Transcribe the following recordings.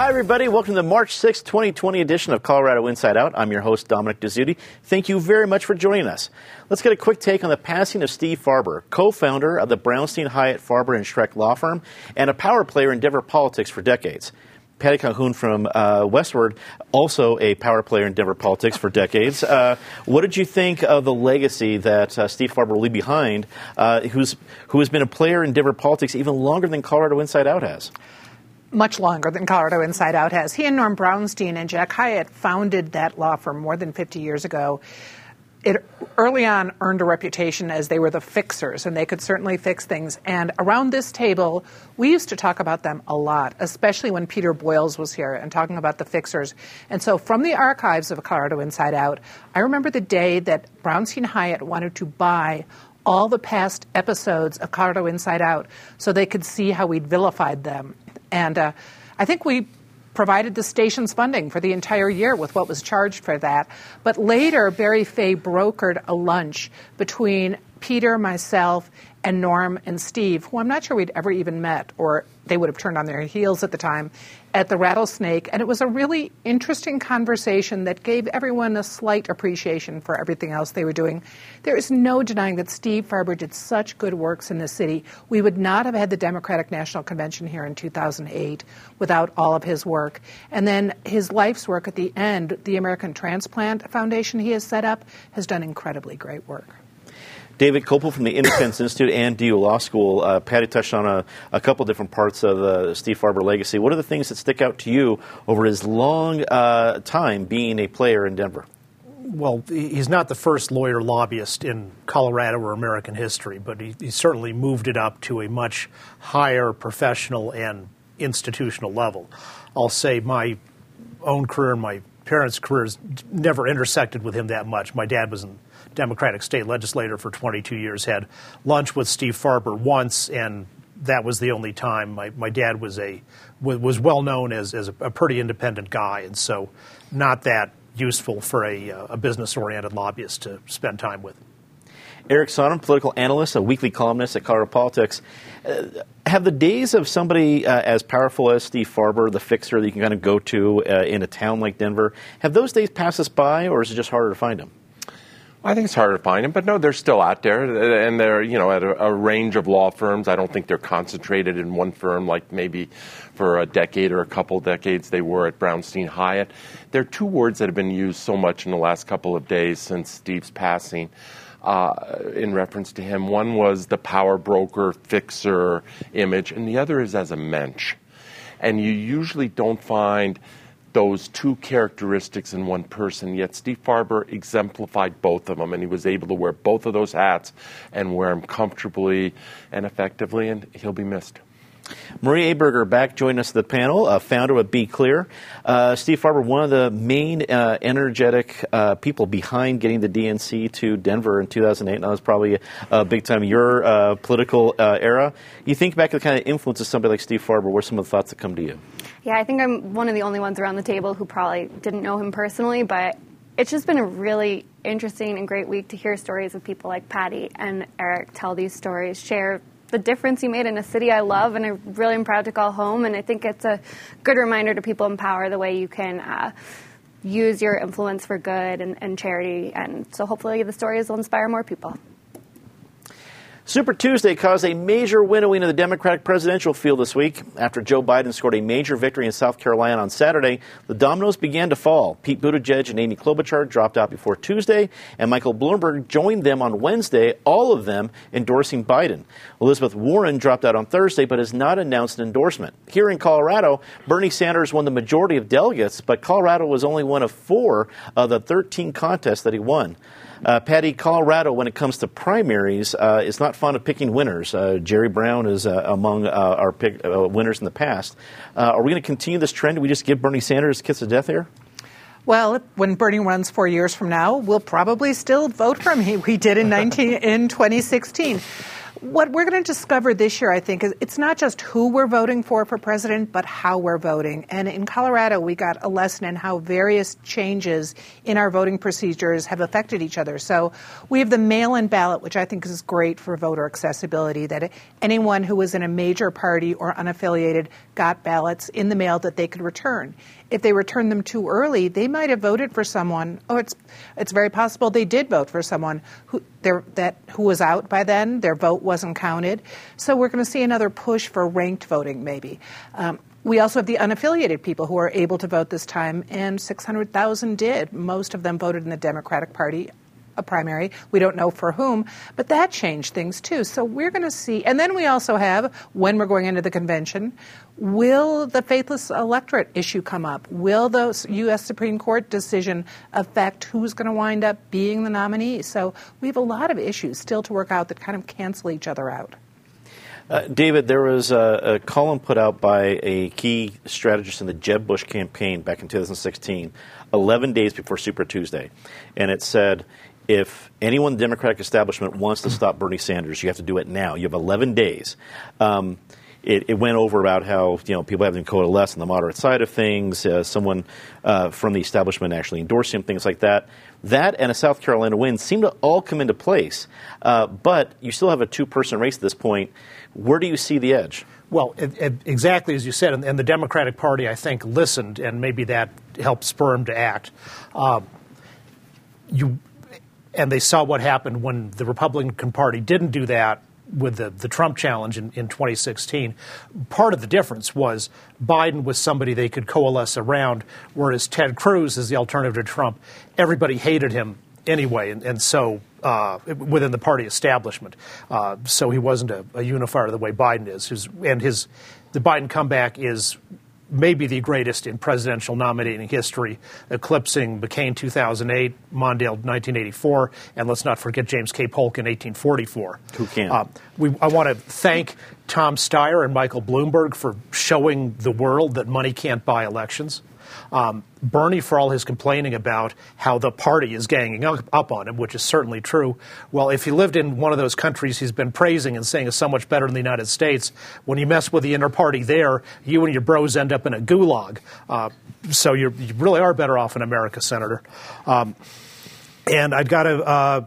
Hi, everybody. Welcome to the March 6, 2020 edition of Colorado Inside Out. I'm your host, Dominic Dezzutti. Thank you very much for joining us. Let's get a quick take on the passing of Steve Farber, co founder of the Brownstein Hyatt Farber and Schreck law firm and a power player in Denver politics for decades. Patty Calhoun from uh, Westword, also a power player in Denver politics for decades. Uh, what did you think of the legacy that uh, Steve Farber will leave behind, uh, who's, who has been a player in Denver politics even longer than Colorado Inside Out has? Much longer than Colorado Inside Out has. He and Norm Brownstein and Jack Hyatt founded that law firm more than 50 years ago. It early on earned a reputation as they were the fixers, and they could certainly fix things. And around this table, we used to talk about them a lot, especially when Peter Boyles was here and talking about the fixers. And so, from the archives of Colorado Inside Out, I remember the day that Brownstein Hyatt wanted to buy all the past episodes of Colorado Inside Out so they could see how we'd vilified them. And uh, I think we provided the station's funding for the entire year with what was charged for that. But later, Barry Fey brokered a lunch between Peter, myself, and Norm and Steve, who I'm not sure we'd ever even met, or they would have turned on their heels at the time, at the Rattlesnake. And it was a really interesting conversation that gave everyone a slight appreciation for everything else they were doing. There is no denying that Steve Farber did such good works in the city. We would not have had the Democratic National Convention here in 2008 without all of his work. And then his life's work at the end, the American Transplant Foundation he has set up, has done incredibly great work. David Kopel from the Independence Institute and DU Law School. Uh, Patty touched on a, a couple different parts of the Steve Farber legacy. What are the things that stick out to you over his long uh, time being a player in Denver? well, he's not the first lawyer lobbyist in Colorado or American history, but he, he, certainly moved it up to a much higher professional and institutional level. I'll say my own career and my parents' careers never intersected with him that much. My dad was in Democratic state legislator for 22 years, had lunch with Steve Farber once, and that was the only time. My, my dad was a was well known as, as a, pretty independent guy, and so not that useful for a, a business oriented lobbyist to spend time with. Eric Sondermann, political analyst, a weekly columnist at Colorado Politics. Uh, have the days of somebody uh, as powerful as Steve Farber, the fixer that you can kind of go to uh, in a town like Denver, have those days passed us by, or is it just harder to find them? I think it's harder to find them, but no, they're still out there, and they're you know at a, a, range of law firms. I don't think they're concentrated in one firm like maybe for a decade or a couple decades they were at Brownstein Hyatt. There are two words that have been used so much in the last couple of days since Steve's passing. Uh, in reference to him, one was the power broker fixer image, and the other is as a mensch. And you usually don't find those two characteristics in one person. Yet Steve Farber exemplified both of them, and he was able to wear both of those hats and wear them comfortably and effectively, and he'll be missed. Marie Aberger back joining us at the panel, uh, founder of Be Clear. Uh, Steve Farber, one of the main uh, energetic uh, people behind getting the DNC to Denver in 2008. And that was probably a, a big time your uh, political uh, era. You think back to the kind of influence of somebody like Steve Farber. What are some of the thoughts that come to you? Yeah, I think I'm one of the only ones around the table who probably didn't know him personally, but it's just been a really interesting and great week to hear stories of people like Patty and Eric tell these stories, share the difference you made in a city I love and I really am proud to call home. And I think it's a good reminder to people in power the way you can uh, use your influence for good and, and charity. And so hopefully the stories will inspire more people. Super Tuesday caused a major winnowing of the Democratic presidential field this week. After Joe Biden scored a major victory in South Carolina on Saturday, the dominoes began to fall. Pete Buttigieg and Amy Klobuchar dropped out before Tuesday, and Michael Bloomberg joined them on Wednesday, all of them endorsing Biden. Elizabeth Warren dropped out on Thursday, but has not announced an endorsement. Here in Colorado, Bernie Sanders won the majority of delegates, but Colorado was only one of four of the 13 contests that he won. Uh, Patty, Colorado, when it comes to primaries, uh, is not fond of picking winners. Uh, Jerry Brown is uh, among uh, our pick, uh, winners in the past. are we going to continue this trend? Do we just give Bernie Sanders a kiss of death here? Well, when Bernie runs four years from now, we'll probably still vote for him. He, we did in 19, in 2016. What we're going to discover this year, I think, is it's not just who we're voting for for president, but how we're voting. And in Colorado, we got a lesson in how various changes in our voting procedures have affected each other. So we have the mail in ballot, which I think is great for voter accessibility, that anyone who was in a major party or unaffiliated got ballots in the mail that they could return if they returned them too early, they might have voted for someone. Oh, it's it's very possible they did vote for someone who that who was out by then. Their vote wasn't counted. So we're going to see another push for ranked voting, maybe. Um, we also have the unaffiliated people who are able to vote this time, and 600,000 did. Most of them voted in the Democratic Party a primary. We don't know for whom, but that changed things too. So we're going to see. And then we also have, when we're going into the convention, will the faithless electorate issue come up? Will the U.S. Supreme Court decision affect who's going to wind up being the nominee? So we have a lot of issues still to work out that kind of cancel each other out. Uh, David, there was a, a, column put out by a key strategist in the Jeb Bush campaign back in 2016, 11 days before Super Tuesday. And it said if anyone in the Democratic establishment wants to stop Bernie Sanders, you have to do it now. You have 11 days. Um, it, it, went over about how you know people have been coalesced on the moderate side of things. Uh, someone uh, from the establishment actually endorsed him, things like that. That and a South Carolina win seem to all come into place. Uh, but you still have a two-person race at this point. Where do you see the edge? Well, it, it, exactly as you said, and, and, the Democratic Party, I think, listened, and maybe that helped spur him to act. Uh, you and they saw what happened when the Republican Party didn't do that with the, the Trump challenge in, in 2016. Part of the difference was Biden was somebody they could coalesce around, whereas Ted Cruz is the alternative to Trump. Everybody hated him anyway, and, and so uh, within the party establishment. Uh, so he wasn't a, a, unifier the way Biden is. His, and his the Biden comeback is maybe the greatest in presidential nominating history, eclipsing McCain 2008, Mondale 1984, and let's not forget James K. Polk in 1844. Who can? Uh, we, I want to thank Tom Steyer and Michael Bloomberg for showing the world that money can't buy elections. Um, Bernie, for all his complaining about how the party is ganging up, up, on him, which is certainly true, well, if he lived in one of those countries he's been praising and saying is so much better than the United States, when you mess with the inner party there, you and your bros end up in a gulag. Uh, so you really are better off in America, Senator. Um, and I've got a uh,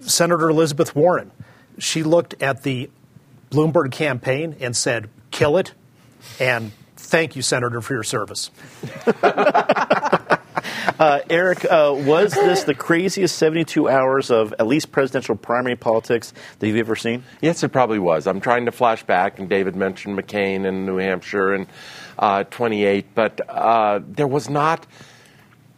Senator Elizabeth Warren. She looked at the Bloomberg campaign and said, kill it, and Thank you, Senator, for your service. uh, Eric, uh, was this the craziest 72 hours of at least presidential primary politics that you've ever seen? Yes, it probably was. I'm trying to flash back, and David mentioned McCain in New Hampshire in uh, 28, but uh, there was not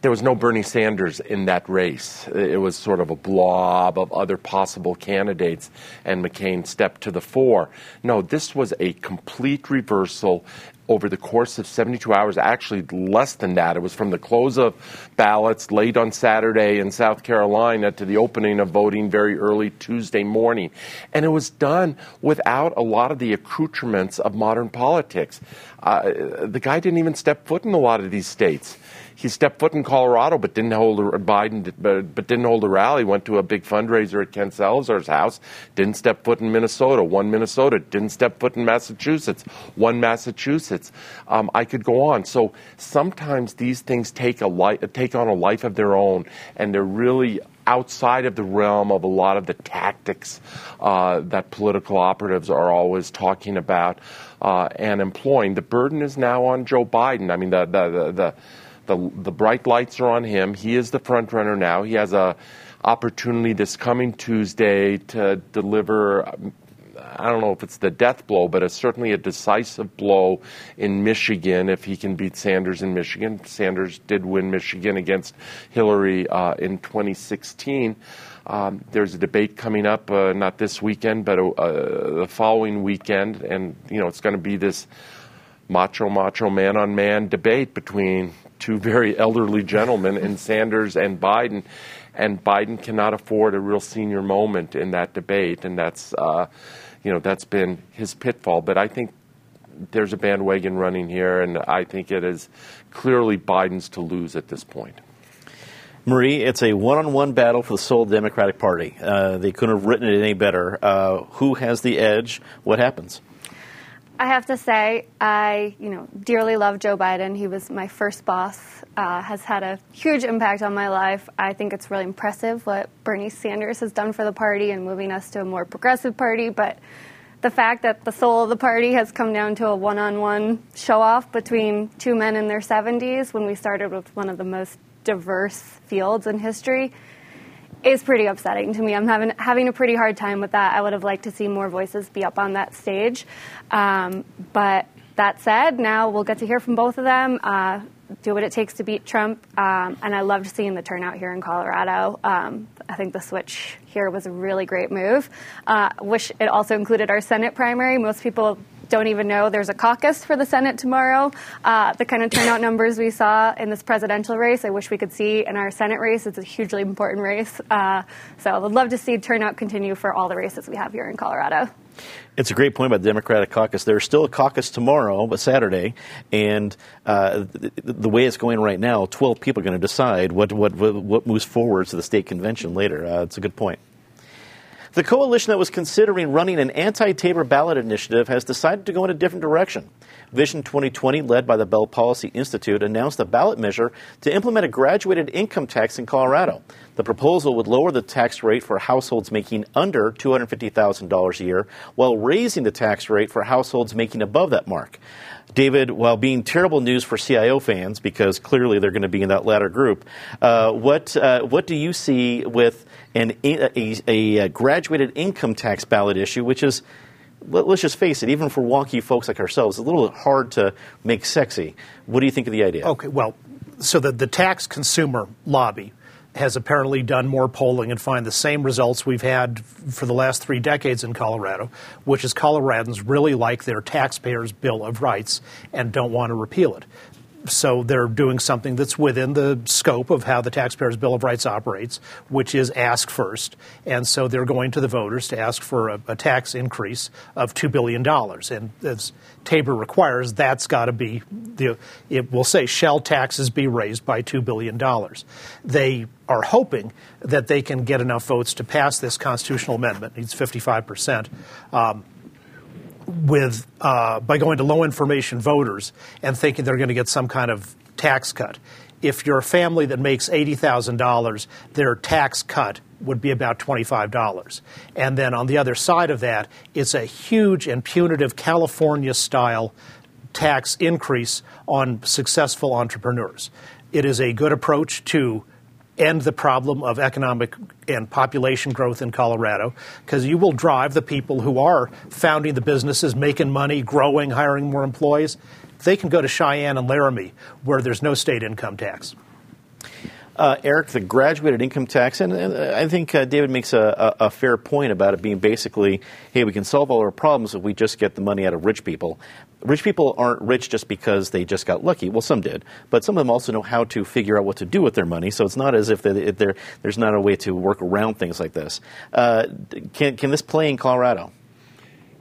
there was no Bernie Sanders in that race. It was sort of a blob of other possible candidates, and McCain stepped to the fore. No, this was a complete reversal over the course of 72 hours, actually less than that. It was from the close of ballots late on Saturday in South Carolina to the opening of voting very early Tuesday morning. And it was done without a lot of the accoutrements of modern politics. Uh, the guy didn't even step foot in a lot of these states he stepped foot in Colorado, but didn't hold a, Biden, but, but didn't hold a rally. Went to a big fundraiser at Ken Salazar's house. Didn't step foot in Minnesota. Won Minnesota. Didn't step foot in Massachusetts. Won Massachusetts. Um, I could go on. So sometimes these things take a li- take on a life of their own, and they're really outside of the realm of a lot of the tactics uh, that political operatives are always talking about uh, and employing. The burden is now on Joe Biden. I mean, the the the, the the, the bright lights are on him. He is the front runner now. He has a opportunity this coming Tuesday to deliver. I don't know if it's the death blow, but it's certainly a decisive blow in Michigan if he can beat Sanders in Michigan. Sanders did win Michigan against Hillary uh, in 2016. Um, there's a debate coming up, uh, not this weekend, but uh, the following weekend, and you know it's going to be this macho, macho, man on man debate between two very elderly gentlemen in Sanders and Biden. And Biden cannot afford a real senior moment in that debate, and that's, uh, you know, that's been his pitfall. But I think there's a bandwagon running here, and I think it is clearly Biden's to lose at this point. Marie, it's a one-on-one battle for the soul of the Democratic Party. Uh, they couldn't have written it any better. Uh, who has the edge? What happens? I have to say, I you know dearly love Joe Biden. He was my first boss. Uh, has had a huge impact on my life. I think it's really impressive what Bernie Sanders has done for the party and moving us to a more progressive party. But the fact that the soul of the party has come down to a one-on-one show-off between two men in their 70s, when we started with one of the most diverse fields in history, is pretty upsetting to me. I'm having having a pretty hard time with that. I would have liked to see more voices be up on that stage, um, but that said, now we'll get to hear from both of them. Uh, do what it takes to beat Trump, um, and I loved seeing the turnout here in Colorado. Um, I think the switch here was a really great move. Uh, wish it also included our Senate primary. Most people don't even know there's a caucus for the Senate tomorrow. Uh, the kind of turnout numbers we saw in this presidential race, I wish we could see in our Senate race. It's a hugely important race. Uh, so I would love to see turnout continue for all the races we have here in Colorado. It's a great point about the Democratic caucus. There's still a caucus tomorrow, but Saturday, and uh, the, the, way it's going right now, 12 people are going to decide what, what, what moves forward to the state convention later. Uh, it's a good point. The coalition that was considering running an anti Tabor ballot initiative has decided to go in a different direction. Vision 2020, led by the Bell Policy Institute, announced a ballot measure to implement a graduated income tax in Colorado. The proposal would lower the tax rate for households making under $250,000 a year while raising the tax rate for households making above that mark. David, while being terrible news for CIO fans, because clearly they're going to be in that latter group, uh, what, uh, what do you see with an, a, a, a graduated income tax ballot issue, which is let's just face it, even for wonky folks like ourselves, a little hard to make sexy. What do you think of the idea? Okay, well, so the, the tax consumer lobby has apparently done more polling and find the same results we've had for the last three decades in Colorado, which is Coloradans really like their taxpayers' Bill of Rights and don't want to repeal it so they're doing something that's within the scope of how the Taxpayers' Bill of Rights operates, which is ask first. And so they're going to the voters to ask for a, a tax increase of $2 billion. And as Tabor requires, that's got to be, the, it will say, shall taxes be raised by $2 billion. They are hoping that they can get enough votes to pass this constitutional amendment. It needs 55%. Um, with uh, by going to low information voters and thinking they're going to get some kind of tax cut. If you're a family that makes eighty thousand dollars, their tax cut would be about $25. And then on the other side of that, it's a huge and punitive California style tax increase on successful entrepreneurs. It is a good approach to end the problem of economic and population growth in Colorado because you will drive the people who are founding the businesses, making money, growing, hiring more employees. They can go to Cheyenne and Laramie where there's no state income tax. Uh, Eric, the graduated income tax, and, and I think uh, David makes a, a, a, fair point about it being basically, hey, we can solve all our problems if we just get the money out of rich people. Rich people aren't rich just because they just got lucky. Well, some did, but some of them also know how to figure out what to do with their money. So it's not as if there's not a way to work around things like this. Uh, can, can this play in Colorado?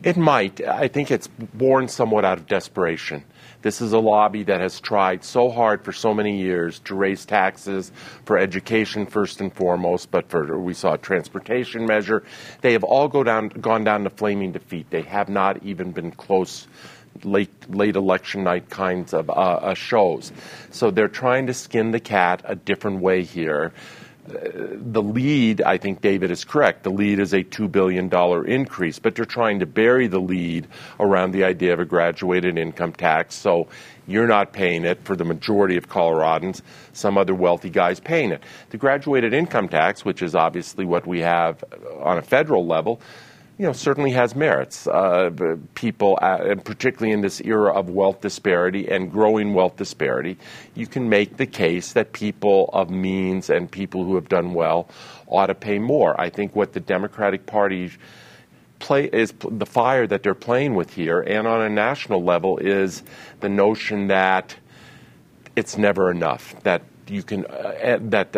It might. I think it's born somewhat out of desperation. This is a lobby that has tried so hard for so many years to raise taxes for education first and foremost, but for we saw a transportation measure. They have all go down, gone down to flaming defeat. They have not even been close late late election night kinds of uh, uh, shows. So they're trying to skin the cat a different way here the lead, I think David is correct. The lead is a $2 billion increase, but they're trying to bury the lead around the idea of a graduated income tax. So you're not paying it for the majority of Coloradans, some other wealthy guys paying it. The graduated income tax, which is obviously what we have on a federal level, you know, certainly has merits. Uh, people, uh, and particularly in this era of wealth disparity and growing wealth disparity, you can make the case that people of means and people who have done well ought to pay more. I think what the Democratic Party play is the fire that they're playing with here, and on a national level, is the notion that it's never enough. That you can uh, that.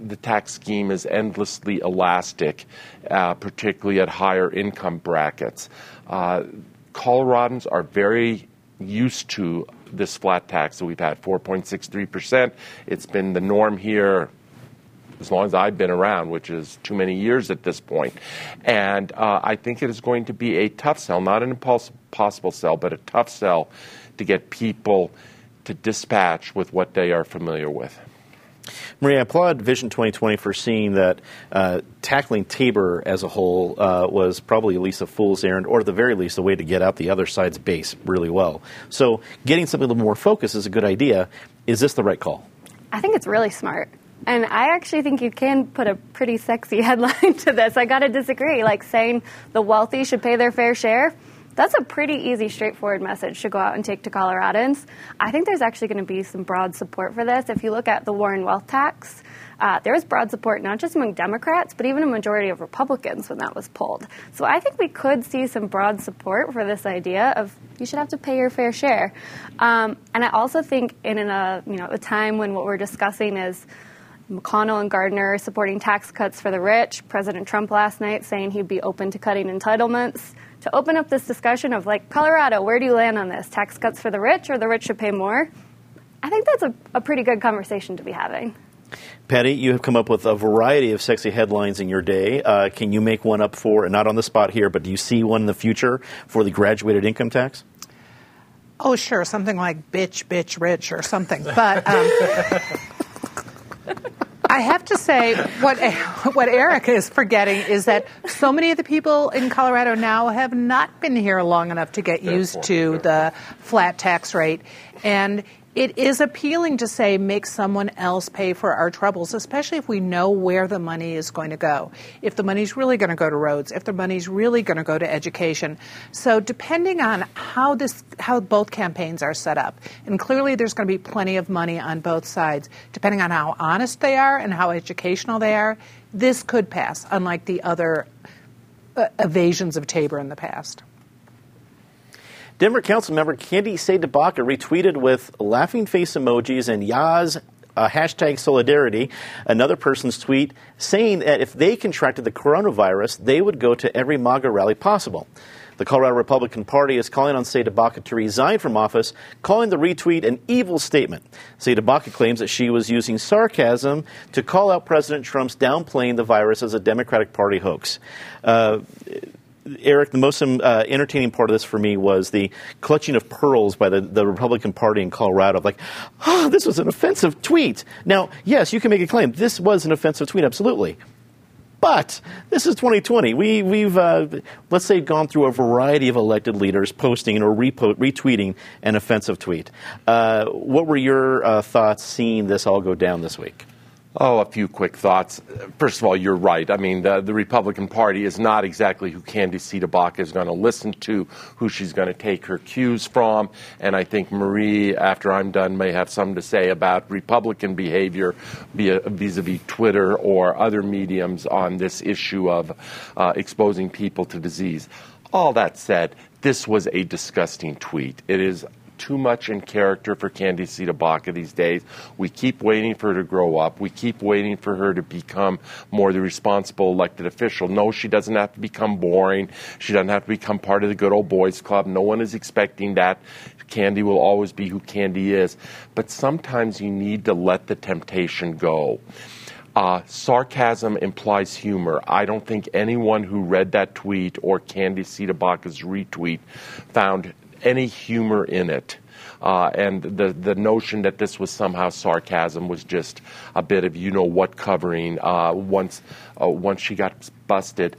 The tax scheme is endlessly elastic, uh, particularly at higher income brackets. Uh, Coloradans are very used to this flat tax that we've had 4.63%. It's been the norm here as long as I've been around, which is too many years at this point. And uh, I think it is going to be a tough sell, not an impossible sell, but a tough sell to get people to dispatch with what they are familiar with. Maria, I applaud Vision 2020 for seeing that uh, tackling Tabor as a whole uh, was probably at least a fool's errand, or at the very least, a way to get out the other side's base really well. So, getting something a little more focused is a good idea. Is this the right call? I think it's really smart. And I actually think you can put a pretty sexy headline to this. I got to disagree. Like saying the wealthy should pay their fair share that's a pretty easy, straightforward message to go out and take to Coloradans. I think there's actually going to be some broad support for this. If you look at the Warren wealth tax, uh, there was broad support not just among Democrats, but even a majority of Republicans when that was pulled. So I think we could see some broad support for this idea of you should have to pay your fair share. Um, and I also think in a you know a time when what we're discussing is McConnell and Gardner supporting tax cuts for the rich, President Trump last night saying he'd be open to cutting entitlements to open up this discussion of like Colorado, where do you land on this? Tax cuts for the rich or the rich should pay more? I think that's a, a pretty good conversation to be having. Patty, you have come up with a variety of sexy headlines in your day. Uh, can you make one up for, not on the spot here, but do you see one in the future for the graduated income tax? Oh, sure, something like bitch, bitch, rich or something. But um, I have to say, what what Eric is forgetting is that so many of the people in Colorado now have not been here long enough to get used to the flat tax rate, and it is appealing to say make someone else pay for our troubles, especially if we know where the money is going to go. If the money's really going to go to roads, if the money's really going to go to education. So depending on how this how both campaigns are set up, and clearly there's going to be plenty of money on both sides, depending on how honest they are and how educational they are, this could pass, unlike the other uh, evasions of Tabor in the past. Denver Council member Candi CdeBaca retweeted with laughing face emojis and Yaz uh, hashtag solidarity, another person's tweet saying that if they contracted the coronavirus, they would go to every MAGA rally possible. The Colorado Republican Party is calling on CdeBaca to resign from office, calling the retweet an evil statement. CdeBaca claims that she was using sarcasm to call out President Trump's downplaying the virus as a Democratic Party hoax. Uh, Eric, the most um, uh, entertaining part of this for me was the clutching of pearls by the, the Republican Party in Colorado. Like, oh, this was an offensive tweet. Now, yes, you can make a claim. This was an offensive tweet, absolutely. But this is 2020. We, we've, uh, let's say, gone through a variety of elected leaders posting or repo- retweeting an offensive tweet. Uh, what were your uh, thoughts seeing this all go down this week? Oh, a few quick thoughts. First of all, you're right. I mean, the, the Republican Party is not exactly who Candi CdeBaca is going to listen to, who she's going to take her cues from. And I think Marie, after I'm done, may have something to say about Republican behavior vis a vis Twitter or other mediums on this issue of uh, exposing people to disease. All that said, this was a disgusting tweet. It is too much in character for Candi CdeBaca these days. We keep waiting for her to grow up. We keep waiting for her to become more the responsible elected official. No, she doesn't have to become boring. She doesn't have to become part of the good old boys club. No one is expecting that. Candi will always be who Candi is. But sometimes you need to let the temptation go. Uh, sarcasm implies humor. I don't think anyone who read that tweet or Candi CdeBaca's retweet found any humor in it. Uh, and the the notion that this was somehow sarcasm was just a bit of you know what covering. Uh, once uh, once she got busted,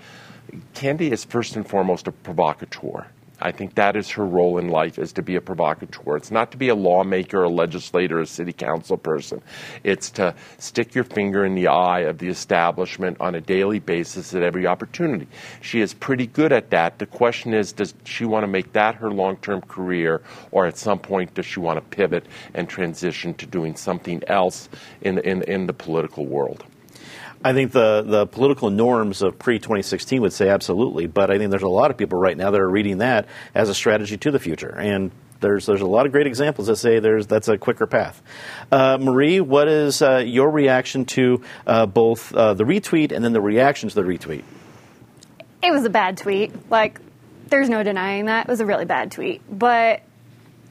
Candi is first and foremost a provocateur. I think that is her role in life is to be a provocateur. It's not to be a lawmaker, a legislator, a city council person. It's to stick your finger in the eye of the establishment on a daily basis at every opportunity. She is pretty good at that. The question is, does she want to make that her long-term career, or at some point does she want to pivot and transition to doing something else in, in, in the political world? I think the, the political norms of pre 2016 would say absolutely, but I think there's a lot of people right now that are reading that as a strategy to the future. And there's there's a lot of great examples that say there's that's a quicker path. Uh, Marie, what is uh, your reaction to uh, both uh, the retweet and then the reaction to the retweet? It was a bad tweet. Like, there's no denying that. It was a really bad tweet. But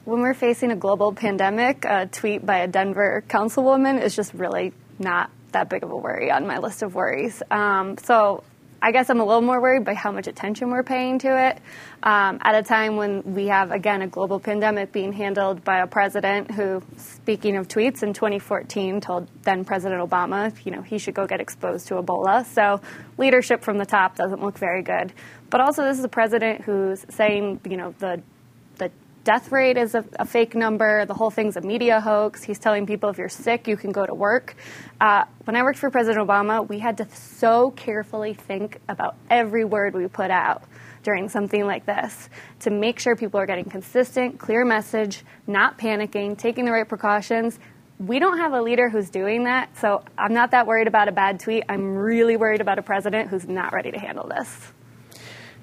when we're facing a global pandemic, a tweet by a Denver councilwoman is just really not that big of a worry on my list of worries. Um, so I guess I'm a little more worried by how much attention we're paying to it um, at a time when we have, again, a global pandemic being handled by a president who, speaking of tweets, in 2014 told then President Obama, you know, he should go get exposed to Ebola. So leadership from the top doesn't look very good. But also, this is a president who's saying, you know, the the death rate is a, a, fake number. The whole thing's a media hoax. He's telling people if you're sick, you can go to work. Uh, when I worked for President Obama, we had to so carefully think about every word we put out during something like this to make sure people are getting consistent, clear message, not panicking, taking the right precautions. We don't have a leader who's doing that, so I'm not that worried about a bad tweet. I'm really worried about a president who's not ready to handle this.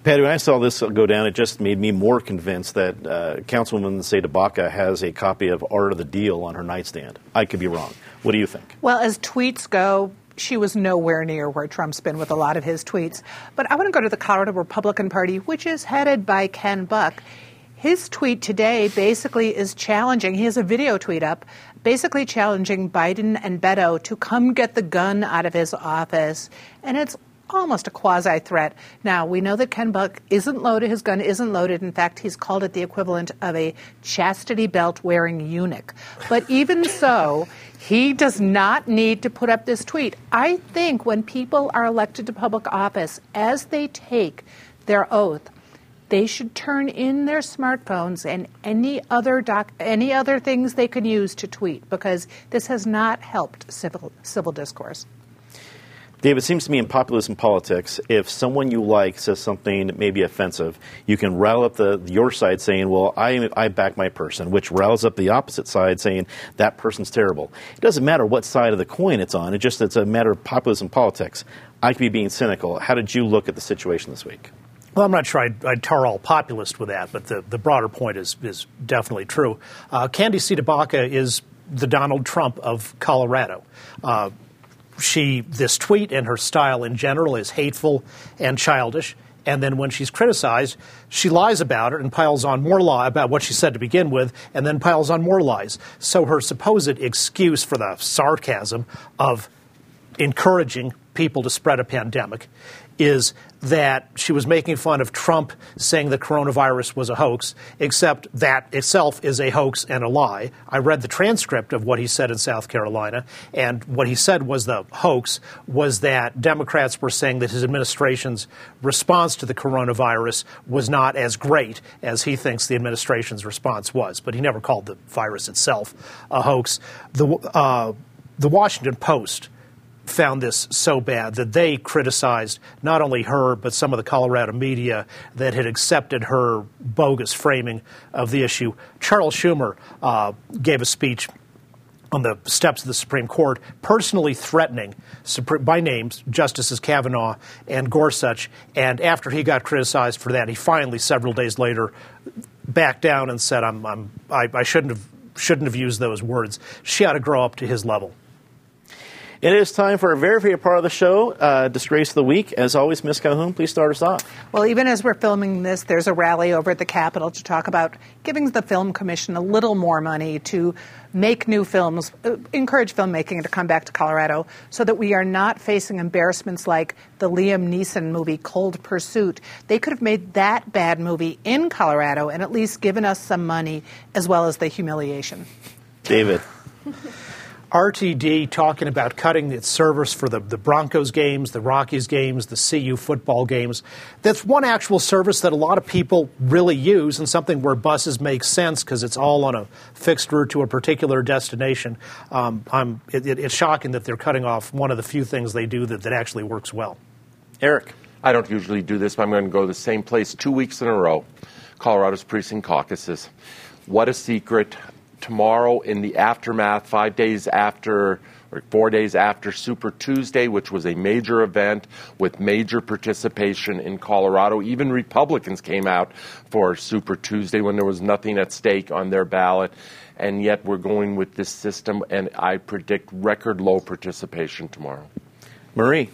Patty, when I saw this go down, it just made me more convinced that uh, Councilwoman CdeBaca has a copy of Art of the Deal on her nightstand. I could be wrong. What do you think? Well, as tweets go, she was nowhere near where Trump's been with a lot of his tweets. But I want to go to the Colorado Republican Party, which is headed by Ken Buck. His tweet today basically is challenging, he has a video tweet up, basically challenging Biden and Beto to come get the gun out of his office. And it's almost a quasi threat. Now, we know that Ken Buck isn't loaded, his gun isn't loaded. In fact, he's called it the equivalent of a chastity belt wearing eunuch. But even so, he does not need to put up this tweet. I think when people are elected to public office, as they take their oath, they should turn in their smartphones and any other doc, any other things they can use to tweet because this has not helped civil civil discourse. Dave, it seems to me in populism politics, if someone you like says something that may be offensive, you can rile up the your side saying, "Well, I I back my person," which riles up the opposite side saying that person's terrible. It doesn't matter what side of the coin it's on; it just it's a matter of populism politics. I could be being cynical. How did you look at the situation this week? Well, I'm not sure I'd, I'd tar all populist with that, but the, the broader point is is definitely true. Uh, Candi Baca is the Donald Trump of Colorado. Uh, she this tweet and her style in general is hateful and childish. And then when she's criticized, she lies about it and piles on more lie about what she said to begin with, and then piles on more lies. So her supposed excuse for the sarcasm of encouraging people to spread a pandemic is that she was making fun of Trump saying the coronavirus was a hoax, except that itself is a hoax and a lie. I read the transcript of what he said in South Carolina, and what he said was the hoax was that Democrats were saying that his administration's response to the coronavirus was not as great as he thinks the administration's response was. But he never called the virus itself a hoax. The, uh, the Washington Post found this so bad that they criticized not only her, but some of the Colorado media that had accepted her bogus framing of the issue. Charles Schumer uh, gave a speech on the steps of the Supreme Court, personally threatening by names Justices Kavanaugh and Gorsuch. And after he got criticized for that, he finally, several days later, backed down and said, I'm, I'm, I, I shouldn't, have, shouldn't have used those words. She ought to grow up to his level. It is time for a very favorite part of the show, uh, Disgrace of the Week. As always, Ms. Calhoun, please start us off. Well, even as we're filming this, there's a rally over at the Capitol to talk about giving the Film Commission a little more money to make new films, uh, encourage filmmaking to come back to Colorado so that we are not facing embarrassments like the Liam Neeson movie Cold Pursuit. They could have made that bad movie in Colorado and at least given us some money as well as the humiliation. David. RTD talking about cutting its service for the, the Broncos games, the Rockies games, the CU football games. That's one actual service that a lot of people really use and something where buses make sense because it's all on a fixed route to a particular destination. Um, it, it, it's shocking that they're cutting off one of the few things they do that, that actually works well. Eric. I don't usually do this, but I'm going to go to the same place two weeks in a row Colorado's precinct caucuses. What a secret tomorrow in the aftermath, five days after or four days after Super Tuesday, which was a major event with major participation in Colorado. Even Republicans came out for Super Tuesday when there was nothing at stake on their ballot. And yet we're going with this system, and I predict record low participation tomorrow. Marie.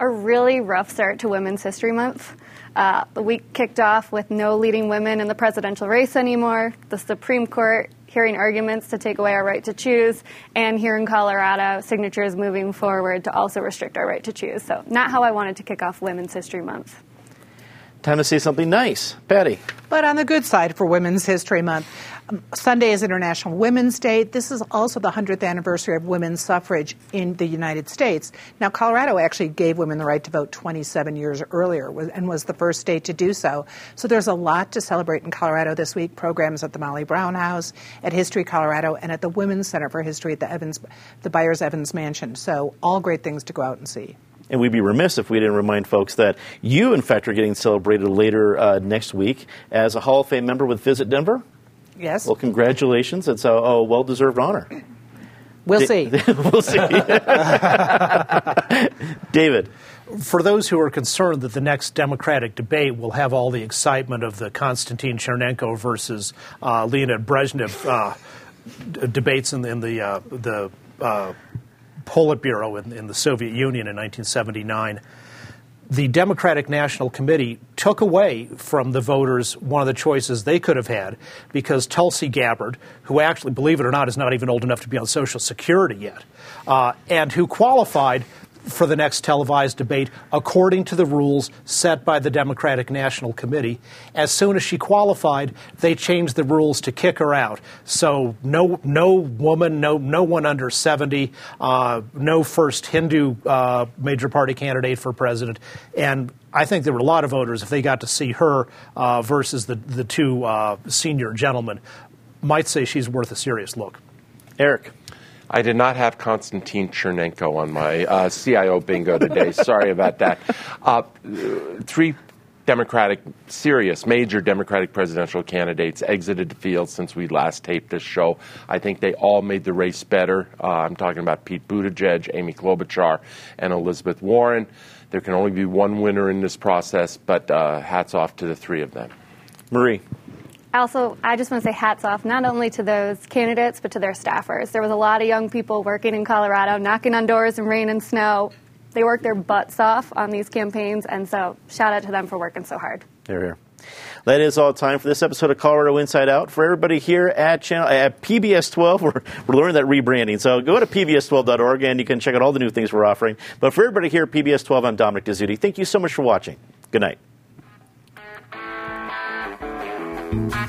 a really rough start to Women's History Month. Uh, the week kicked off with no leading women in the presidential race anymore, the Supreme Court hearing arguments to take away our right to choose, and here in Colorado, signatures moving forward to also restrict our right to choose. So, not how I wanted to kick off Women's History Month. Time to say something nice. Patty. But on the good side for Women's History Month, Sunday is International Women's Day. This is also the 100th anniversary of women's suffrage in the United States. Now, Colorado actually gave women the right to vote 27 years earlier and was the first state to do so. So there's a lot to celebrate in Colorado this week. Programs at the Molly Brown House, at History Colorado, and at the Women's Center for History at the Evans, the Byers Evans Mansion. So all great things to go out and see. And we'd be remiss if we didn't remind folks that you, in fact, are getting celebrated later uh, next week as a Hall of Fame member with Visit Denver. Yes. Well, congratulations. It's a, a well deserved honor. We'll see. we'll see. David. For those who are concerned that the next Democratic debate will have all the excitement of the Konstantin Chernenko versus uh, Leonid Brezhnev uh, d- debates in the, in the, uh, the uh, Politburo in, in the Soviet Union in 1979, the Democratic National Committee took away from the voters one of the choices they could have had because Tulsi Gabbard, who actually, believe it or not, is not even old enough to be on Social Security yet, uh, and who qualified for the next televised debate according to the rules set by the Democratic National Committee. As soon as she qualified, they changed the rules to kick her out. So no, no woman, no, no one under 70, uh, no first Hindu uh, major party candidate for president, and I think there were a lot of voters if they got to see her uh, versus the the two uh, senior gentlemen, might say she's worth a serious look. Eric. I did not have Konstantin Chernenko on my uh, CIO bingo today. Sorry about that. Uh, three Democratic, serious, major Democratic presidential candidates exited the field since we last taped this show. I think they all made the race better. Uh, I'm talking about Pete Buttigieg, Amy Klobuchar, and Elizabeth Warren. There can only be one winner in this process, but uh, hats off to the three of them. Marie also, I just want to say hats off not only to those candidates, but to their staffers. There was a lot of young people working in Colorado, knocking on doors in rain and snow. They worked their butts off on these campaigns, and so shout out to them for working so hard. There, here. That is all time for this episode of Colorado Inside Out. For everybody here at channel at PBS 12, we're, we're learning that rebranding. So go to pbs12.org and you can check out all the new things we're offering. But for everybody here at PBS 12, I'm Dominic Dezzutti. Thank you so much for watching. Good night. You.